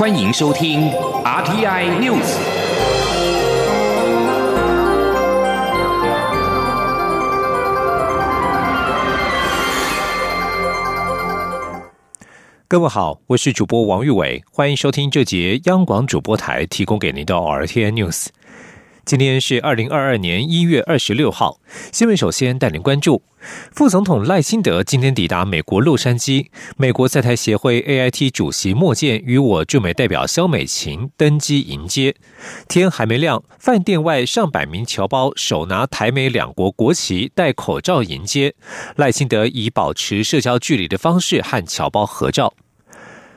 欢迎收听 RTI News。各位好，我是主播王玉伟，欢迎收听这节央广主播台提供给您的 RTI News。今天是二零二二年一月二十六号。新闻首先带您关注，副总统赖清德今天抵达美国洛杉矶，美国在台协会 AIT 主席莫健与我驻美代表肖美琴登机迎接。天还没亮，饭店外上百名侨胞手拿台美两国国旗，戴口罩迎接。赖清德以保持社交距离的方式和侨胞合照。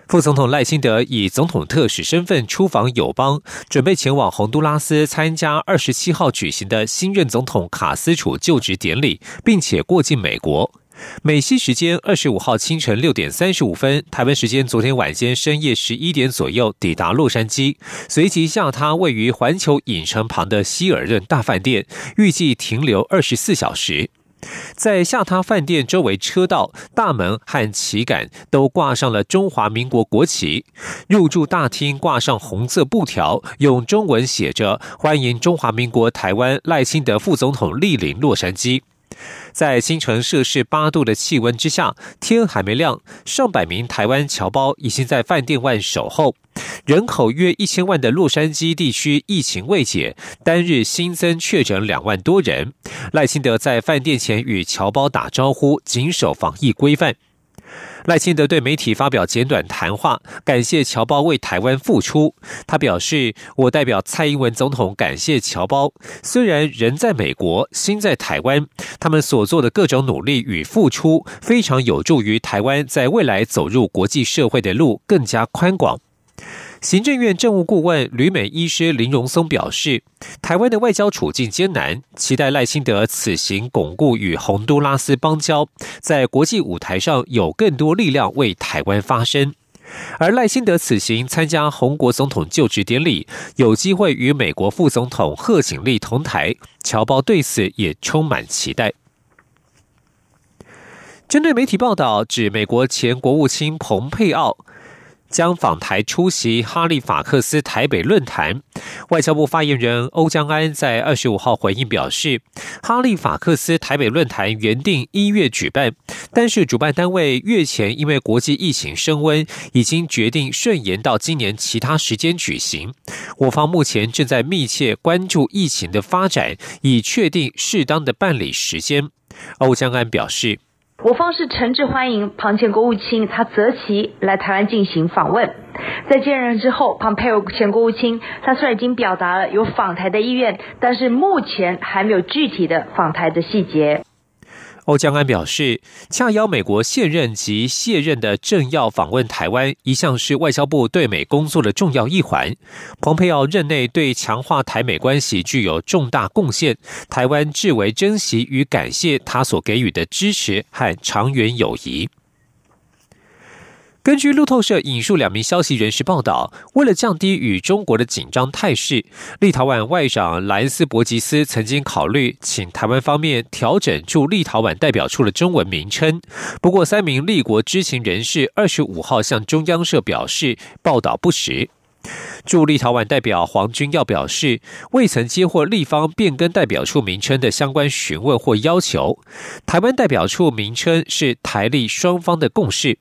副总统赖清德以总统特使身份出访友邦，准备前往洪都拉斯参加二十七号举行的新任总统卡斯楚就职典礼，并且过境美国。美西时间二十五号清晨六点三十五分，台湾时间昨天晚间深夜十一点左右抵达洛杉矶，随即下榻位于环球影城旁的希尔顿大饭店，预计停留二十四小时。在下榻饭店周围车道、大门和旗杆都挂上了中华民国国旗。入住大厅挂上红色布条，用中文写着“欢迎中华民国台湾赖清德副总统莅临洛杉矶”。在清晨摄氏八度的气温之下，天还没亮，上百名台湾侨胞已经在饭店外守候。人口约一千万的洛杉矶地区疫情未解，单日新增确诊两万多人。赖清德在饭店前与侨胞打招呼，谨守防疫规范。赖清德对媒体发表简短谈话，感谢侨胞为台湾付出。他表示：“我代表蔡英文总统感谢侨胞，虽然人在美国，心在台湾，他们所做的各种努力与付出，非常有助于台湾在未来走入国际社会的路更加宽广。”行政院政务顾问旅美医师林荣松表示，台湾的外交处境艰难，期待赖清德此行巩固与洪都拉斯邦交，在国际舞台上有更多力量为台湾发声。而赖清德此行参加洪国总统就职典礼，有机会与美国副总统贺锦丽同台，侨胞对此也充满期待。针对媒体报道指美国前国务卿蓬佩奥。将访台出席哈利法克斯台北论坛，外交部发言人欧江安在二十五号回应表示，哈利法克斯台北论坛原定一月举办，但是主办单位月前因为国际疫情升温，已经决定顺延到今年其他时间举行。我方目前正在密切关注疫情的发展，以确定适当的办理时间。欧江安表示。我方是诚挚欢迎庞前国务卿他择期来台湾进行访问。在接任之后，庞佩尔前国务卿他虽然已经表达了有访台的意愿，但是目前还没有具体的访台的细节。欧江安表示，恰邀美国现任及卸任的政要访问台湾，一向是外交部对美工作的重要一环。蓬佩奥任内对强化台美关系具有重大贡献，台湾至为珍惜与感谢他所给予的支持和长远友谊。根据路透社引述两名消息人士报道，为了降低与中国的紧张态势，立陶宛外长兰斯伯吉斯曾经考虑请台湾方面调整驻立陶宛代表处的中文名称。不过，三名立国知情人士二十五号向中央社表示，报道不实。驻立陶宛代表黄军耀表示，未曾接获立方变更代表处名称的相关询问或要求。台湾代表处名称是台立双方的共识。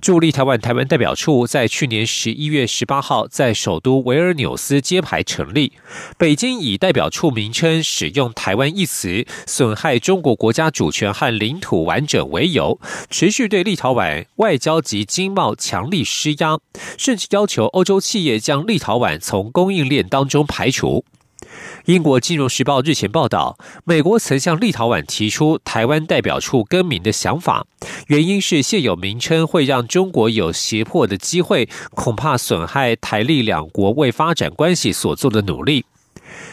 驻立台湾台湾代表处在去年十一月十八号在首都维尔纽斯揭牌成立。北京以代表处名称使用“台湾”一词，损害中国国家主权和领土完整为由，持续对立陶宛外交及经贸强力施压，甚至要求欧洲企业将立陶宛从供应链当中排除。英国金融时报日前报道，美国曾向立陶宛提出台湾代表处更名的想法，原因是现有名称会让中国有胁迫的机会，恐怕损害台立两国为发展关系所做的努力。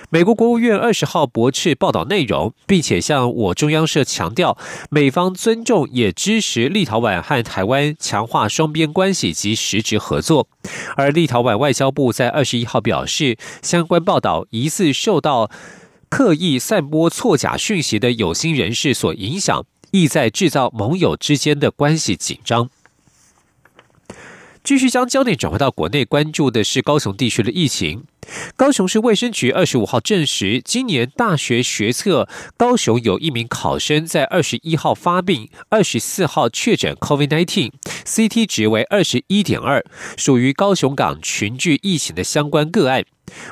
美国国务院二十号驳斥报道内容，并且向我中央社强调，美方尊重也支持立陶宛和台湾强化双边关系及实质合作。而立陶宛外交部在二十一号表示，相关报道疑似受到刻意散播错假讯息的有心人士所影响，意在制造盟友之间的关系紧张。继续将焦点转回到国内，关注的是高雄地区的疫情。高雄市卫生局二十五号证实，今年大学学测高雄有一名考生在二十一号发病，二十四号确诊 COVID-19，CT 值为二十一点二，属于高雄港群聚疫情的相关个案。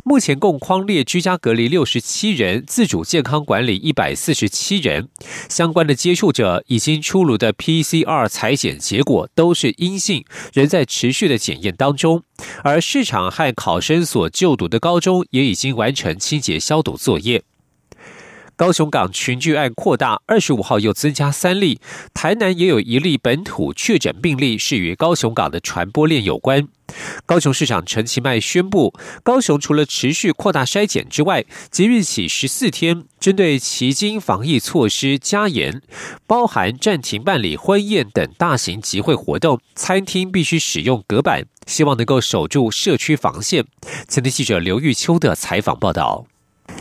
目前共框列居家隔离六十七人，自主健康管理一百四十七人。相关的接触者已经出炉的 PCR 裁检结果都是阴性，仍在持续的检验当中。而市场和考生所就读的高中也已经完成清洁消毒作业。高雄港群聚案扩大，二十五号又增加三例。台南也有一例本土确诊病例，是与高雄港的传播链有关。高雄市长陈其迈宣布，高雄除了持续扩大筛检之外，即日起十四天，针对旗津防疫措施加严，包含暂停办理婚宴等大型集会活动，餐厅必须使用隔板，希望能够守住社区防线。前天记者刘玉秋的采访报道。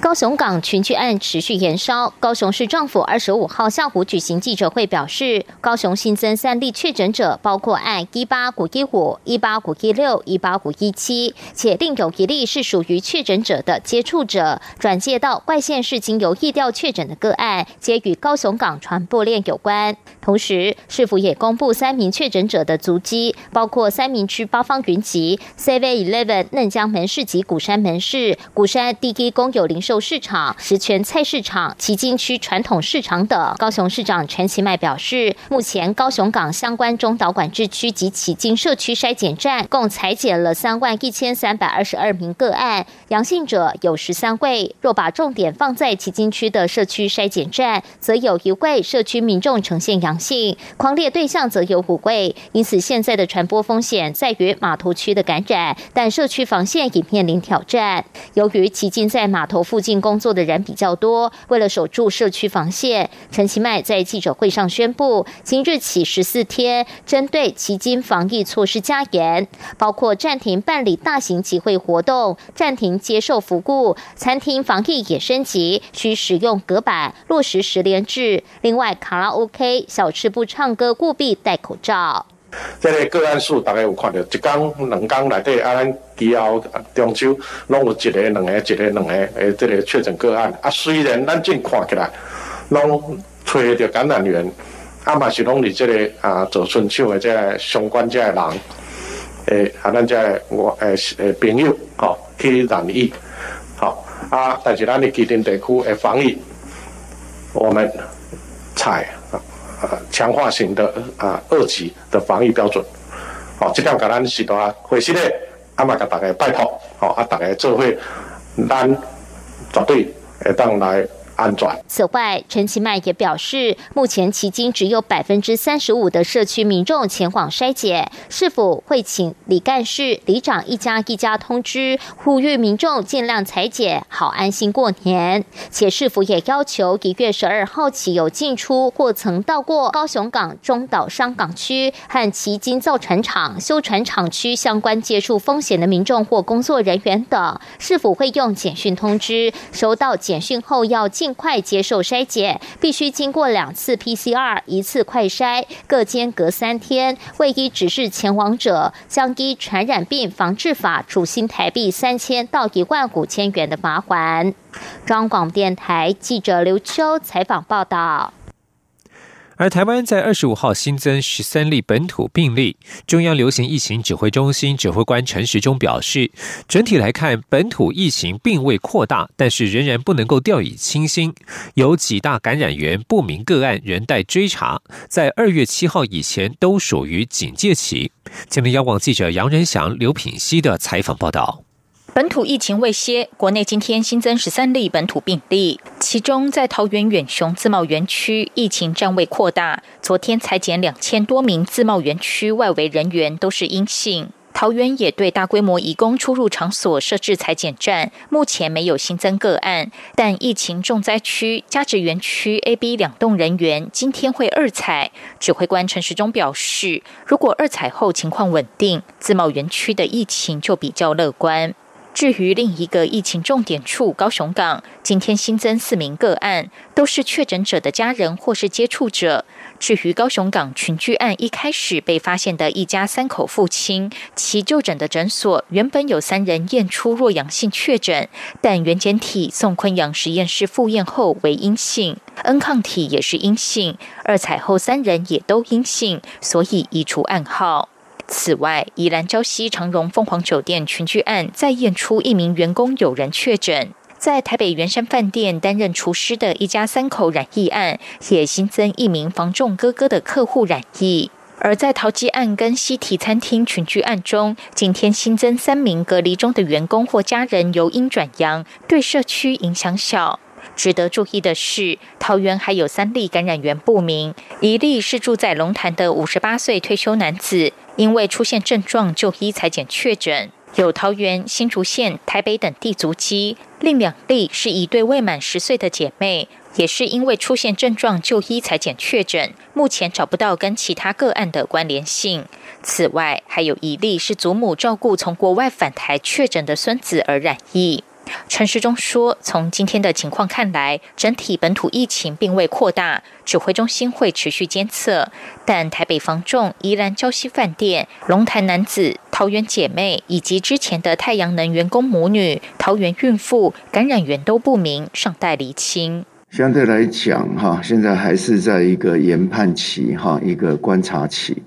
高雄港群聚案持续延烧，高雄市政府二十五号下午举行记者会，表示高雄新增三例确诊者，包括案一八五一五、一八五一六、一八五一七，且另有一例是属于确诊者的接触者，转介到外县市经由疫调确诊的个案，皆与高雄港传播链有关。同时，市府也公布三名确诊者的足迹，包括三明区八方云集、C V Eleven 嫩江门市及鼓山门市、鼓山第一公有零售。市场、石泉菜市场、旗津区传统市场等。高雄市长陈其迈表示，目前高雄港相关中岛管制区及旗津社区筛检站共裁检了三万一千三百二十二名个案，阳性者有十三位。若把重点放在旗津区的社区筛检站，则有一位社区民众呈现阳性，狂烈对象则有五位。因此，现在的传播风险在于码头区的感染，但社区防线已面临挑战。由于旗津在码头附近工作的人比较多，为了守住社区防线，陈其迈在记者会上宣布，今日起十四天，针对迄今防疫措施加严，包括暂停办理大型集会活动，暂停接受服务，餐厅防疫也升级，需使用隔板，落实十连制。另外，卡拉 OK、小吃部唱歌务必戴口罩。这个个案数大概有看到，一工、两工内底啊，咱其后中秋拢有一个、两个、一个、两个诶，这个确诊个案啊。虽然咱正看起来拢找着感染源，啊嘛是拢伫这个啊做春秋的这个相关这个人，诶啊咱这我诶诶朋友吼去染疫，好啊，但是咱的基定地区诶防疫，我们采。强化型的啊二级的防疫标准，好，这样给咱许多会系列，阿妈给大家拜托，好，啊大家做会，咱绝对会当来。安转。此外，陈其迈也表示，目前迄今只有百分之三十五的社区民众前往筛检，是否会请李干事、里长一家一家通知，呼吁民众尽量裁剪，好安心过年。且是否也要求一月十二号起有进出或曾到过高雄港中岛商港区和旗津造船厂、修船厂区相关接触风险的民众或工作人员等，是否会用简讯通知？收到简讯后要尽快接受筛检，必须经过两次 PCR，一次快筛，各间隔三天。未依指示前往者，将依传染病防治法处新台币三千到一万五千元的罚款。中广电台记者刘秋采访报道。而台湾在二十五号新增十三例本土病例，中央流行疫情指挥中心指挥官陈时中表示，整体来看，本土疫情并未扩大，但是仍然不能够掉以轻心，有几大感染源不明个案仍待追查，在二月七号以前都属于警戒期。今天央广记者杨仁祥、刘品熙的采访报道。本土疫情未歇，国内今天新增十三例本土病例，其中在桃园远雄自贸园区疫情暂未扩大。昨天裁减两千多名自贸园区外围人员都是阴性。桃园也对大规模移工出入场所设置裁剪站，目前没有新增个案，但疫情重灾区加职园区 A、B 两栋人员今天会二采。指挥官陈时中表示，如果二采后情况稳定，自贸园区的疫情就比较乐观。至于另一个疫情重点处高雄港，今天新增四名个案，都是确诊者的家人或是接触者。至于高雄港群聚案一开始被发现的一家三口父亲，其就诊的诊所原本有三人验出弱阳性确诊，但原检体送昆阳实验室复验后为阴性，N 抗体也是阴性，二采后三人也都阴性，所以移除暗号。此外，宜兰礁溪长荣凤凰酒店群聚案再验出一名员工有人确诊。在台北圆山饭店担任厨师的一家三口染疫案，也新增一名房仲哥哥的客户染疫。而在淘机案跟西提餐厅群聚案中，今天新增三名隔离中的员工或家人由阴转阳，对社区影响小。值得注意的是，桃园还有三例感染源不明，一例是住在龙潭的五十八岁退休男子，因为出现症状就医裁剪确诊。有桃园、新竹县、台北等地足迹，另两例是一对未满十岁的姐妹，也是因为出现症状就医裁剪确诊，目前找不到跟其他个案的关联性。此外，还有一例是祖母照顾从国外返台确诊的孙子而染疫。陈时中说：“从今天的情况看来，整体本土疫情并未扩大，指挥中心会持续监测。但台北防重、宜兰礁溪饭店、龙潭男子、桃园姐妹以及之前的太阳能员工母女、桃园孕妇感染源都不明，尚待厘清。相对来讲，哈，现在还是在一个研判期，哈，一个观察期。”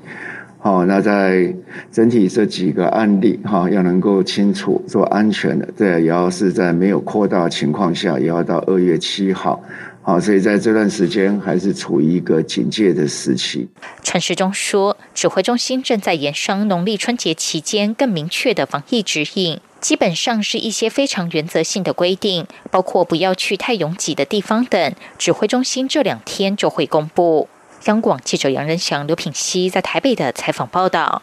好，那在整体这几个案例哈，要能够清楚做安全的，对，也要是在没有扩大情况下，也要到二月七号。好，所以在这段时间还是处于一个警戒的时期。陈时中说，指挥中心正在研商农历春节期间更明确的防疫指引，基本上是一些非常原则性的规定，包括不要去太拥挤的地方等。指挥中心这两天就会公布。央广记者杨仁祥、刘品熙在台北的采访报道。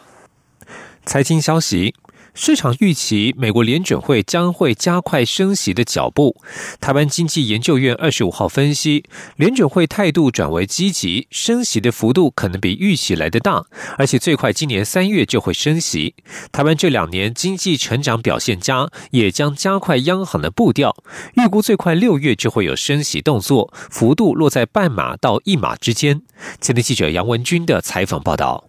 财经消息。市场预期美国联准会将会加快升息的脚步。台湾经济研究院二十五号分析，联准会态度转为积极，升息的幅度可能比预期来的大，而且最快今年三月就会升息。台湾这两年经济成长表现佳，也将加快央行的步调，预估最快六月就会有升息动作，幅度落在半码到一码之间。前天记者杨文军的采访报道。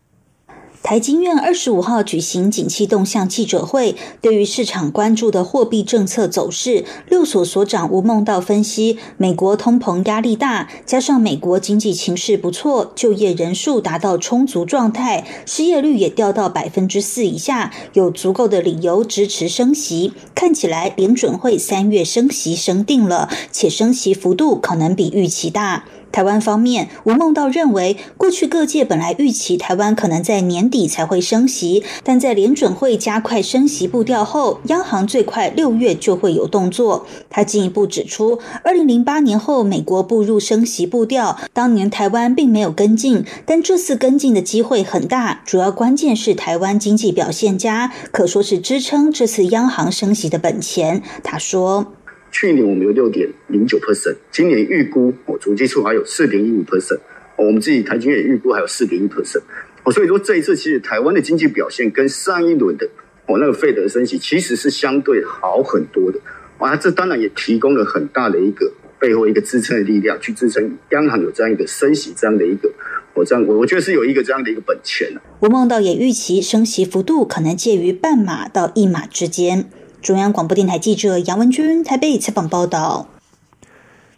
台经院二十五号举行景气动向记者会，对于市场关注的货币政策走势，六所所长吴孟道分析，美国通膨压力大，加上美国经济情势不错，就业人数达到充足状态，失业率也掉到百分之四以下，有足够的理由支持升息。看起来联准会三月升息升定了，且升息幅度可能比预期大。台湾方面，吴孟道认为，过去各界本来预期台湾可能在年底才会升息，但在联准会加快升息步调后，央行最快六月就会有动作。他进一步指出，二零零八年后美国步入升息步调，当年台湾并没有跟进，但这次跟进的机会很大，主要关键是台湾经济表现佳，可说是支撑这次央行升息的本钱。他说。去年我们有六点零九 percent，今年预估哦，主计处还有四点一五 percent，我们自己台经也预估还有四点一 percent，哦，所以说这一次其实台湾的经济表现跟上一轮的哦那个费德升息其实是相对好很多的，啊，这当然也提供了很大的一个背后一个支撑的力量，去支撑央行有这样一个升息这样的一个，我这样我我觉得是有一个这样的一个本钱的。吴梦道也预期升息幅度可能介于半码到一码之间。中央广播电台记者杨文君台北采访报道。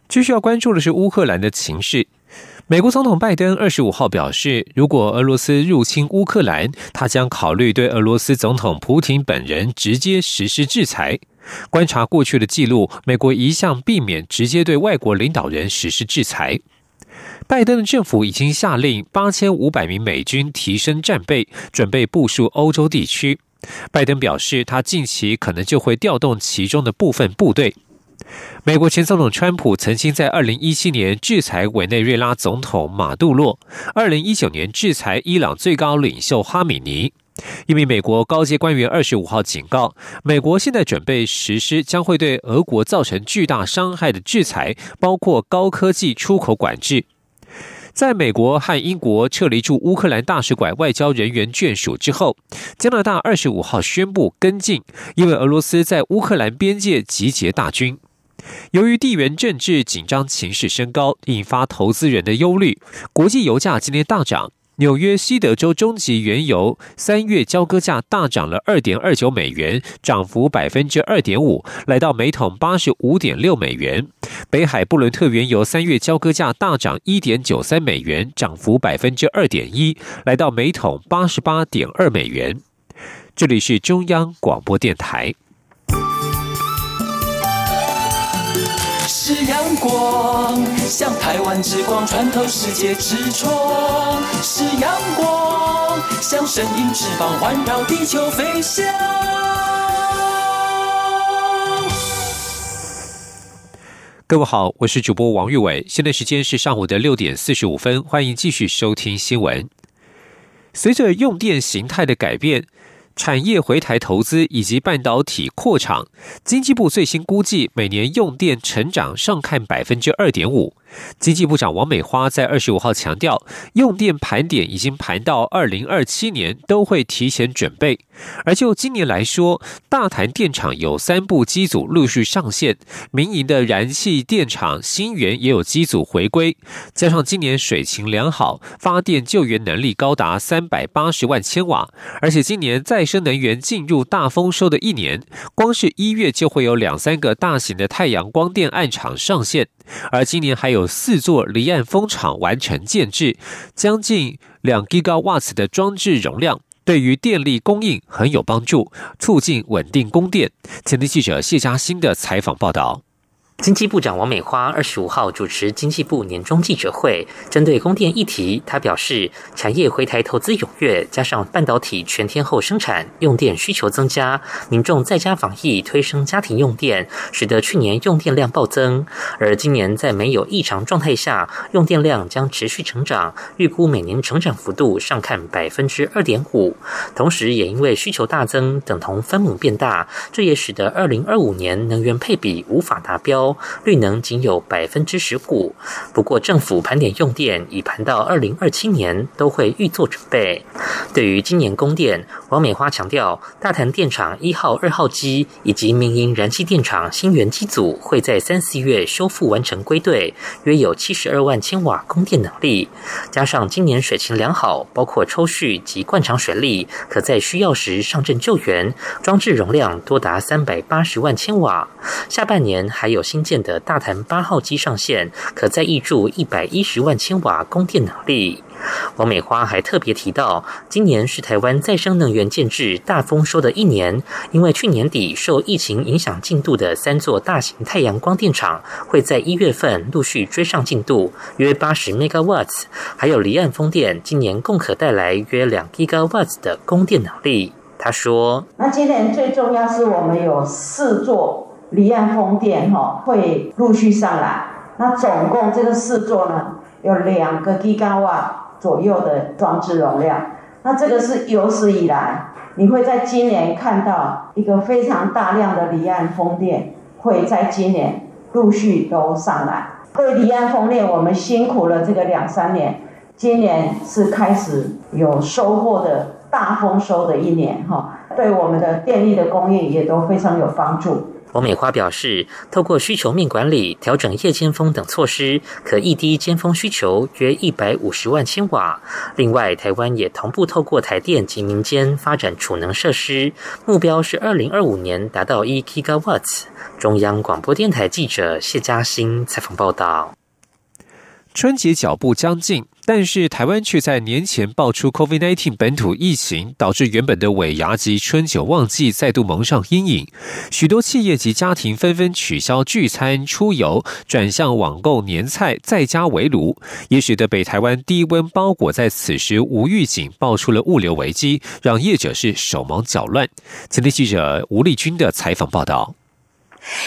继续要关注的是乌克兰的情势。美国总统拜登二十五号表示，如果俄罗斯入侵乌克兰，他将考虑对俄罗斯总统普京本人直接实施制裁。观察过去的记录，美国一向避免直接对外国领导人实施制裁。拜登的政府已经下令八千五百名美军提升战备，准备部署欧洲地区。拜登表示，他近期可能就会调动其中的部分部队。美国前总统川普曾经在二零一七年制裁委内瑞拉总统马杜洛，二零一九年制裁伊朗最高领袖哈米尼。一名美国高阶官员二十五号警告，美国现在准备实施将会对俄国造成巨大伤害的制裁，包括高科技出口管制。在美国和英国撤离驻乌克兰大使馆外交人员眷属之后，加拿大二十五号宣布跟进，因为俄罗斯在乌克兰边界集结大军。由于地缘政治紧张情势升高，引发投资人的忧虑，国际油价今天大涨。纽约西德州中级原油三月交割价大涨了二点二九美元，涨幅百分之二点五，来到每桶八十五点六美元。北海布伦特原油三月交割价大涨一点九三美元，涨幅百分之二点一，来到每桶八十八点二美元。这里是中央广播电台。是阳光，像台湾之光穿透世界之窗；是阳光，像神鹰翅膀环绕地球飞翔。各位好，我是主播王玉伟，现在时间是上午的六点四十五分，欢迎继续收听新闻。随着用电形态的改变。产业回台投资以及半导体扩厂，经济部最新估计每年用电成长上看百分之二点五。经济部长王美花在二十五号强调，用电盘点已经盘到二零二七年，都会提前准备。而就今年来说，大潭电厂有三部机组陆续上线，民营的燃气电厂新源也有机组回归，加上今年水情良好，发电救援能力高达三百八十万千瓦，而且今年再生能源进入大丰收的一年，光是一月就会有两三个大型的太阳光电暗厂上线。而今年还有有四座离岸风场完成建制，将近两 gigawatts 的装置容量，对于电力供应很有帮助，促进稳定供电。前天记者谢嘉欣的采访报道。经济部长王美花二十五号主持经济部年终记者会，针对供电议题，他表示，产业回台投资踊跃，加上半导体全天候生产，用电需求增加，民众在家防疫推升家庭用电，使得去年用电量暴增。而今年在没有异常状态下，用电量将持续成长，预估每年成长幅度上看百分之二点五。同时，也因为需求大增，等同分母变大，这也使得二零二五年能源配比无法达标。绿能仅有百分之十五，不过政府盘点用电已盘到二零二七年，都会预做准备。对于今年供电，王美花强调，大潭电厂一号、二号机以及民营燃气电厂新源机组会在三四月修复完成归队，约有七十二万千瓦供电能力。加上今年水情良好，包括抽蓄及灌肠水利，可在需要时上阵救援，装置容量多达三百八十万千瓦。下半年还有新。新建的大潭八号机上线，可再挹注一百一十万千瓦供电能力。王美花还特别提到，今年是台湾再生能源建制大丰收的一年，因为去年底受疫情影响进度的三座大型太阳光电厂，会在一月份陆续追上进度，约八十 megawatts，还有离岸风电，今年共可带来约两 gigawatts 的供电能力。他说：“那今年最重要是我们有四座。”离岸风电哈会陆续上来，那总共这个四座呢有两个 g 瓦瓦左右的装置容量，那这个是有史以来你会在今年看到一个非常大量的离岸风电会在今年陆续都上来。对离岸风电，我们辛苦了这个两三年，今年是开始有收获的大丰收的一年哈，对我们的电力的供应也都非常有帮助。王美花表示，透过需求面管理、调整夜间峰等措施，可一低尖峰需求约一百五十万千瓦。另外，台湾也同步透过台电及民间发展储能设施，目标是二零二五年达到一 g i g a w a t t。中央广播电台记者谢嘉欣采访报道。春节脚步将近。但是台湾却在年前爆出 COVID-19 本土疫情，导致原本的尾牙及春酒旺季再度蒙上阴影。许多企业及家庭纷纷取消聚餐、出游，转向网购年菜，在家围炉，也使得北台湾低温包裹在此时无预警爆出了物流危机，让业者是手忙脚乱。前天记者吴丽君的采访报道。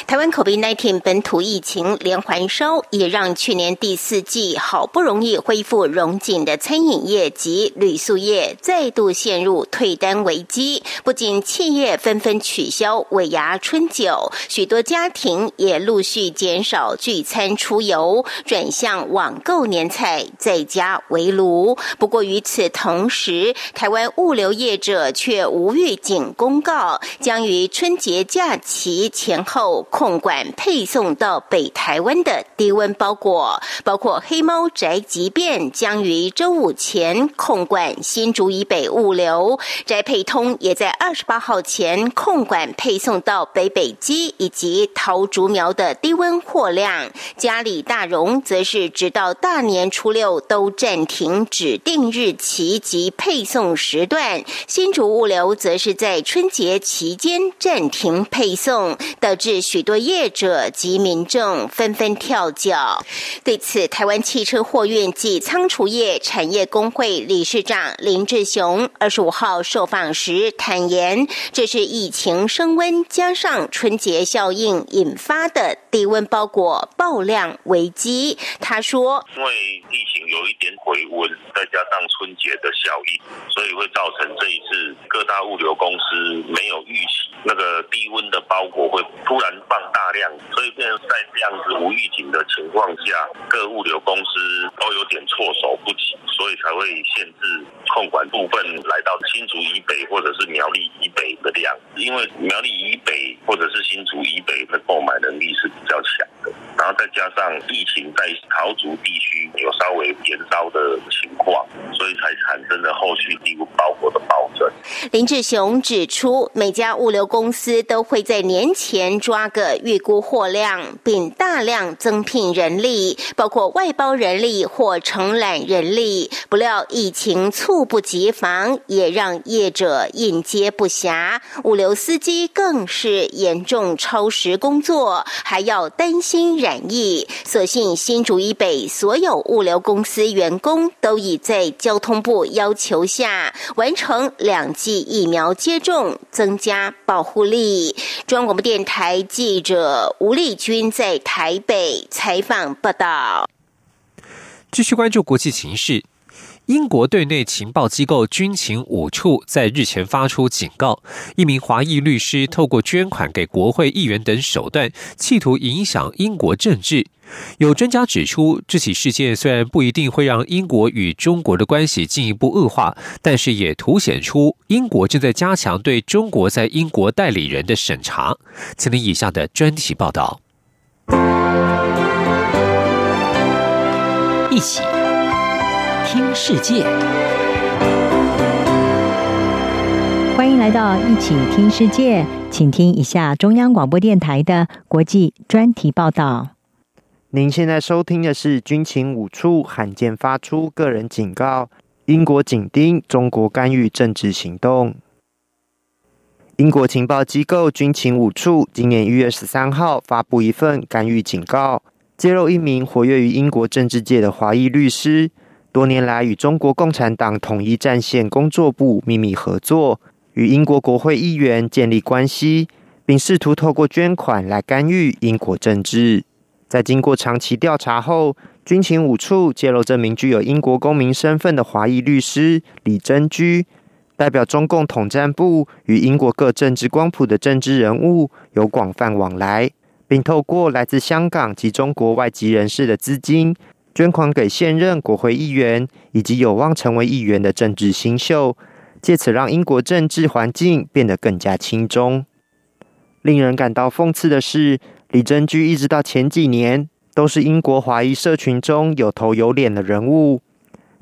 台湾 COVID-19 本土疫情连环烧，也让去年第四季好不容易恢复融景的餐饮业及旅宿业再度陷入退单危机。不仅企业纷纷取消尾牙春酒，许多家庭也陆续减少聚餐出游，转向网购年菜，在家围炉。不过与此同时，台湾物流业者却无预警公告，将于春节假期前后。控管配送到北台湾的低温包裹，包括黑猫宅急便将于周五前控管新竹以北物流，宅配通也在二十八号前控管配送到北北基以及桃竹苗的低温货量。嘉里大荣则是直到大年初六都暂停指定日期及配送时段，新竹物流则是在春节期间暂停配送。导致许多业者及民众纷纷跳脚。对此，台湾汽车货运及仓储业产业工会理事长林志雄二十五号受访时坦言，这是疫情升温加上春节效应引发的低温包裹爆量危机。他说：“因为疫情有一点回温，再加上春节的效应，所以会造成这一次各大物流公司没有预期那个低温的包裹会。”突然放大量，所以变成在这样子无预警的情况下，各物流公司都有点措手不及，所以才会限制控管部分来到新竹以北或者是苗栗以北的量，因为苗栗以北或者是新竹以北的购买能力是比较强，然后再加上疫情在桃竹地区有稍微延烧的情况，所以才产生了后续低温包裹的暴增。林志雄指出，每家物流公司都会在年。前抓个预估货量，并大量增聘人力，包括外包人力或承揽人力。不料疫情猝不及防，也让业者应接不暇，物流司机更是严重超时工作，还要担心染疫。所幸新竹以北所有物流公司员工都已在交通部要求下完成两剂疫苗接种，增加保护力。中央广播电台。记者吴丽君在台北采访报道。继续关注国际形势，英国对内情报机构军情五处在日前发出警告，一名华裔律师透过捐款给国会议员等手段，企图影响英国政治。有专家指出，这起事件虽然不一定会让英国与中国的关系进一步恶化，但是也凸显出英国正在加强对中国在英国代理人的审查。请听以下的专题报道。一起听世界，欢迎来到一起听世界，请听一下中央广播电台的国际专题报道。您现在收听的是军情五处罕见发出个人警告：英国紧盯中国干预政治行动。英国情报机构军情五处今年一月十三号发布一份干预警告，揭露一名活跃于英国政治界的华裔律师，多年来与中国共产党统一战线工作部秘密合作，与英国国会议员建立关系，并试图透过捐款来干预英国政治。在经过长期调查后，军情五处揭露这名具有英国公民身份的华裔律师李珍居，代表中共统战部与英国各政治光谱的政治人物有广泛往来，并透过来自香港及中国外籍人士的资金，捐款给现任国会议员以及有望成为议员的政治新秀，借此让英国政治环境变得更加轻中。令人感到讽刺的是。李珍居一直到前几年都是英国华裔社群中有头有脸的人物。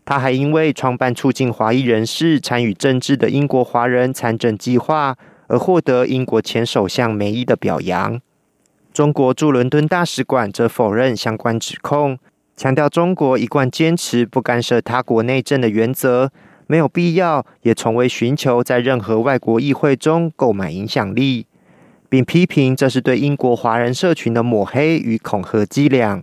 他还因为创办促进华裔人士参与政治的英国华人参政计划而获得英国前首相梅伊的表扬。中国驻伦敦大使馆则否认相关指控，强调中国一贯坚持不干涉他国内政的原则，没有必要，也从未寻求在任何外国议会中购买影响力。并批评这是对英国华人社群的抹黑与恐吓伎俩。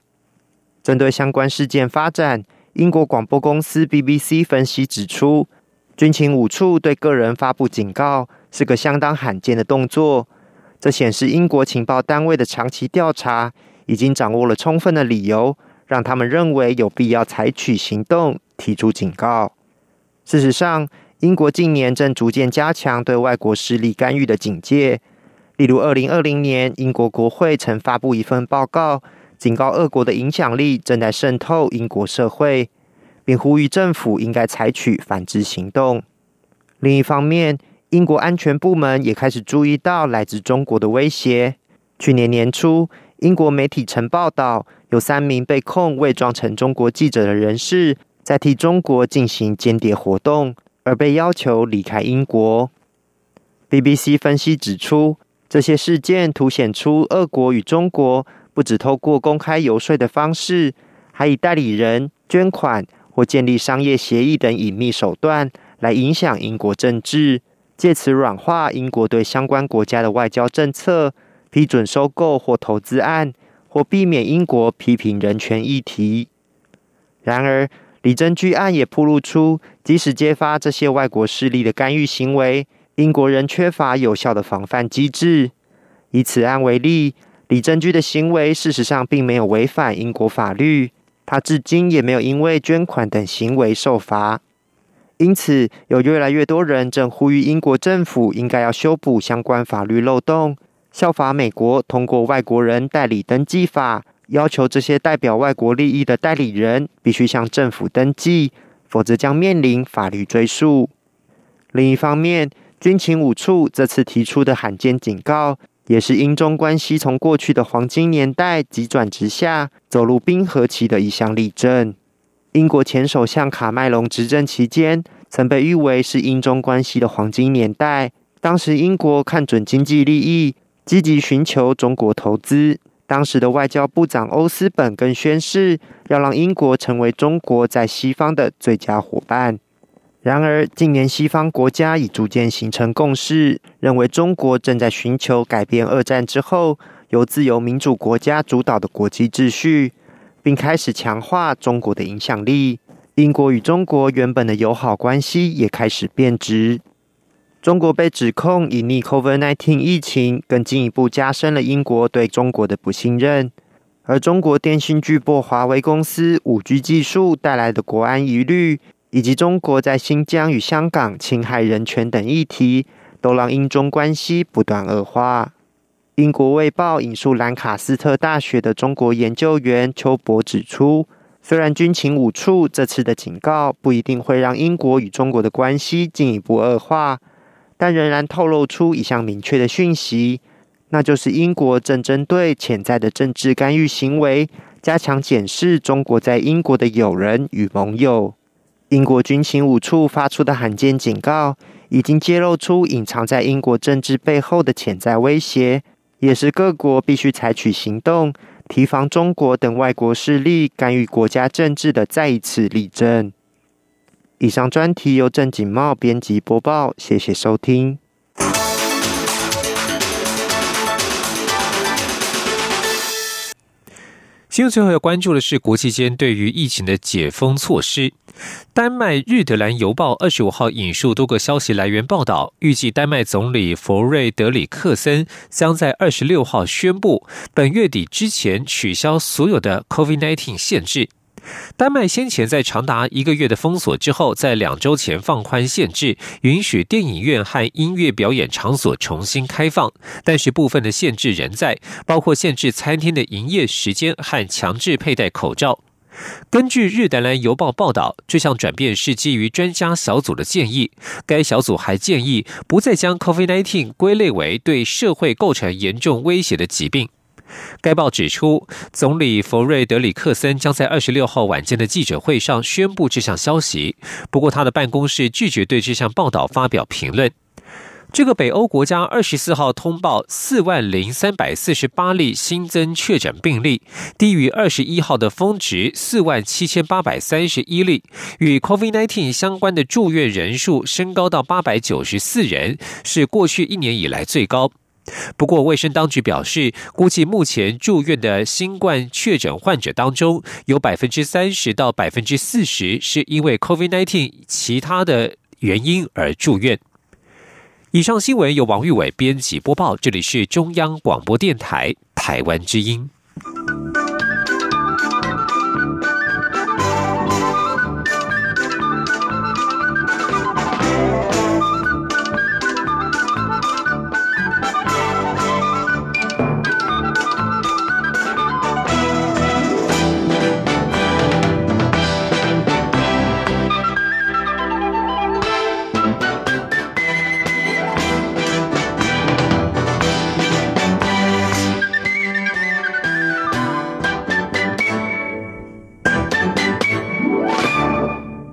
针对相关事件发展，英国广播公司 BBC 分析指出，军情五处对个人发布警告是个相当罕见的动作。这显示英国情报单位的长期调查已经掌握了充分的理由，让他们认为有必要采取行动，提出警告。事实上，英国近年正逐渐加强对外国势力干预的警戒。例如，二零二零年，英国国会曾发布一份报告，警告俄国的影响力正在渗透英国社会，并呼吁政府应该采取反制行动。另一方面，英国安全部门也开始注意到来自中国的威胁。去年年初，英国媒体曾报道，有三名被控伪装成中国记者的人士，在替中国进行间谍活动，而被要求离开英国。BBC 分析指出，这些事件凸显出俄国与中国不只透过公开游说的方式，还以代理人、捐款或建立商业协议等隐秘手段来影响英国政治，借此软化英国对相关国家的外交政策。批准收购或投资案，或避免英国批评人权议题。然而，李珍居案也暴露出，即使揭发这些外国势力的干预行为，英国人缺乏有效的防范机制。以此案为例，李珍居的行为事实上并没有违反英国法律，他至今也没有因为捐款等行为受罚。因此，有越来越多人正呼吁英国政府应该要修补相关法律漏洞。效法美国通过外国人代理登记法，要求这些代表外国利益的代理人必须向政府登记，否则将面临法律追诉。另一方面，军情五处这次提出的罕见警告，也是英中关系从过去的黄金年代急转直下，走入冰河期的一项例证。英国前首相卡麦隆执政期间，曾被誉为是英中关系的黄金年代。当时英国看准经济利益。积极寻求中国投资。当时的外交部长欧斯本更宣誓，要让英国成为中国在西方的最佳伙伴。然而，近年西方国家已逐渐形成共识，认为中国正在寻求改变二战之后由自由民主国家主导的国际秩序，并开始强化中国的影响力。英国与中国原本的友好关系也开始变质。中国被指控隐匿 COVID-19 疫情，更进一步加深了英国对中国的不信任。而中国电信巨擘华为公司五 G 技术带来的国安疑虑，以及中国在新疆与香港侵害人权等议题，都让英中关系不断恶化。英国卫报引述兰卡斯特大学的中国研究员邱博指出，虽然军情五处这次的警告不一定会让英国与中国的关系进一步恶化。但仍然透露出一项明确的讯息，那就是英国正针对潜在的政治干预行为，加强检视中国在英国的友人与盟友。英国军情五处发出的罕见警告，已经揭露出隐藏在英国政治背后的潜在威胁，也是各国必须采取行动，提防中国等外国势力干预国家政治的再一次例证。以上专题由郑景茂编辑播报，谢谢收听。新闻最后要关注的是国际间对于疫情的解封措施。丹麦《日德兰邮报》二十五号引述多个消息来源报道，预计丹麦总理弗瑞德里克森将在二十六号宣布，本月底之前取消所有的 COVID-19 限制。丹麦先前在长达一个月的封锁之后，在两周前放宽限制，允许电影院和音乐表演场所重新开放，但是部分的限制仍在，包括限制餐厅的营业时间和强制佩戴口罩。根据日德兰邮报报道，这项转变是基于专家小组的建议。该小组还建议不再将 COVID-19 归类为对社会构成严重威胁的疾病。该报指出，总理弗瑞德里克森将在二十六号晚间的记者会上宣布这项消息。不过，他的办公室拒绝对这项报道发表评论。这个北欧国家二十四号通报四万零三百四十八例新增确诊病例，低于二十一号的峰值四万七千八百三十一例。与 COVID-19 相关的住院人数升高到八百九十四人，是过去一年以来最高。不过，卫生当局表示，估计目前住院的新冠确诊患者当中，有百分之三十到百分之四十是因为 COVID-19 其他的原因而住院。以上新闻由王玉伟编辑播报，这里是中央广播电台台湾之音。